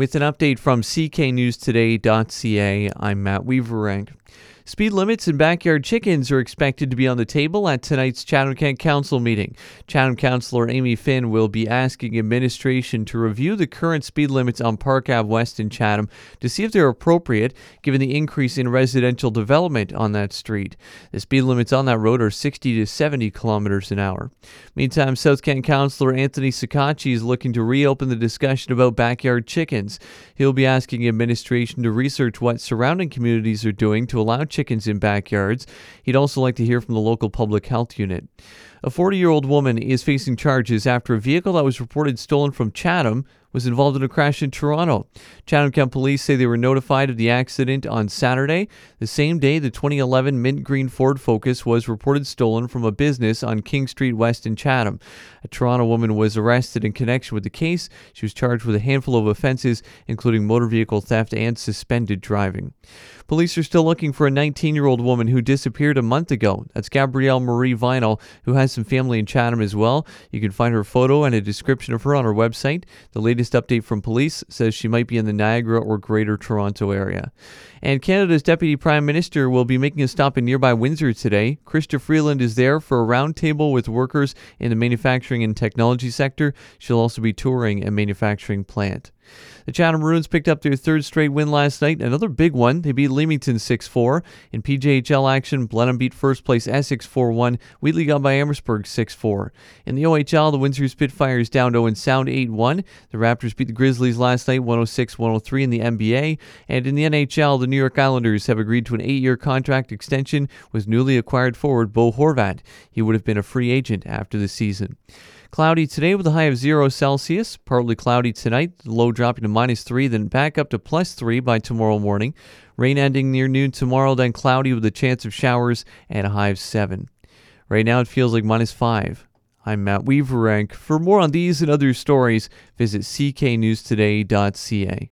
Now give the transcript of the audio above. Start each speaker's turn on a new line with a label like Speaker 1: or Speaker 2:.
Speaker 1: With an update from cknewstoday.ca, I'm Matt Weaverang. Speed limits and backyard chickens are expected to be on the table at tonight's Chatham Kent Council meeting. Chatham Councillor Amy Finn will be asking administration to review the current speed limits on Park Ave West in Chatham to see if they're appropriate given the increase in residential development on that street. The speed limits on that road are 60 to 70 kilometers an hour. Meantime, South Kent Councillor Anthony Ceccacci is looking to reopen the discussion about backyard chickens. He'll be asking administration to research what surrounding communities are doing to allow chickens chickens in backyards. He'd also like to hear from the local public health unit. A 40 year old woman is facing charges after a vehicle that was reported stolen from Chatham was involved in a crash in Toronto. Chatham Kent police say they were notified of the accident on Saturday, the same day the 2011 mint green Ford Focus was reported stolen from a business on King Street West in Chatham. A Toronto woman was arrested in connection with the case. She was charged with a handful of offenses, including motor vehicle theft and suspended driving. Police are still looking for a 19 year old woman who disappeared a month ago. That's Gabrielle Marie Vinyl, who has some family in Chatham as well. You can find her photo and a description of her on our website. The latest latest update from police says she might be in the Niagara or Greater Toronto area. And Canada's Deputy Prime Minister will be making a stop in nearby Windsor today. Chrystia Freeland is there for a roundtable with workers in the manufacturing and technology sector. She'll also be touring a manufacturing plant. The Chatham Maroons picked up their third straight win last night, another big one. They beat Leamington 6 4. In PJHL action, Blenheim beat first place Essex 4 1. Wheatley got by Amherstburg 6 4. In the OHL, the Windsor Spitfires down Owen Sound 8 1. The Raptors beat the Grizzlies last night 106 103 in the NBA. And in the NHL, the New York Islanders have agreed to an eight year contract extension with newly acquired forward Bo Horvat. He would have been a free agent after the season. Cloudy today with a high of 0 Celsius. Partly cloudy tonight, low dropping to minus 3, then back up to plus 3 by tomorrow morning. Rain ending near noon tomorrow, then cloudy with a chance of showers and a high of 7. Right now it feels like minus 5. I'm Matt Weaverank. For more on these and other stories, visit cknewstoday.ca.